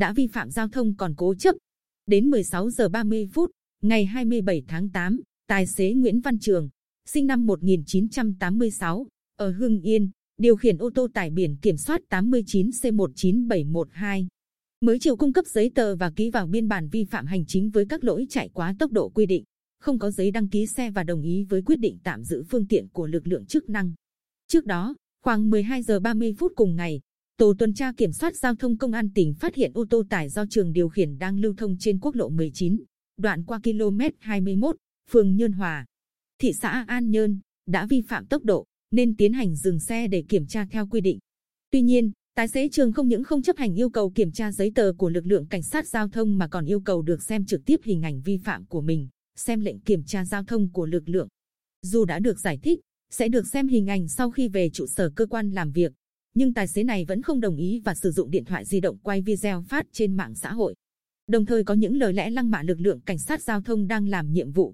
đã vi phạm giao thông còn cố chấp. Đến 16 giờ 30 phút, ngày 27 tháng 8, tài xế Nguyễn Văn Trường, sinh năm 1986, ở Hưng Yên, điều khiển ô tô tải biển kiểm soát 89 C19712. Mới chiều cung cấp giấy tờ và ký vào biên bản vi phạm hành chính với các lỗi chạy quá tốc độ quy định, không có giấy đăng ký xe và đồng ý với quyết định tạm giữ phương tiện của lực lượng chức năng. Trước đó, khoảng 12 giờ 30 phút cùng ngày, tổ tuần tra kiểm soát giao thông công an tỉnh phát hiện ô tô tải do trường điều khiển đang lưu thông trên quốc lộ 19, đoạn qua km 21, phường Nhơn Hòa, thị xã An Nhơn, đã vi phạm tốc độ, nên tiến hành dừng xe để kiểm tra theo quy định. Tuy nhiên, tài xế trường không những không chấp hành yêu cầu kiểm tra giấy tờ của lực lượng cảnh sát giao thông mà còn yêu cầu được xem trực tiếp hình ảnh vi phạm của mình, xem lệnh kiểm tra giao thông của lực lượng. Dù đã được giải thích, sẽ được xem hình ảnh sau khi về trụ sở cơ quan làm việc, nhưng tài xế này vẫn không đồng ý và sử dụng điện thoại di động quay video phát trên mạng xã hội. Đồng thời có những lời lẽ lăng mạ lực lượng cảnh sát giao thông đang làm nhiệm vụ.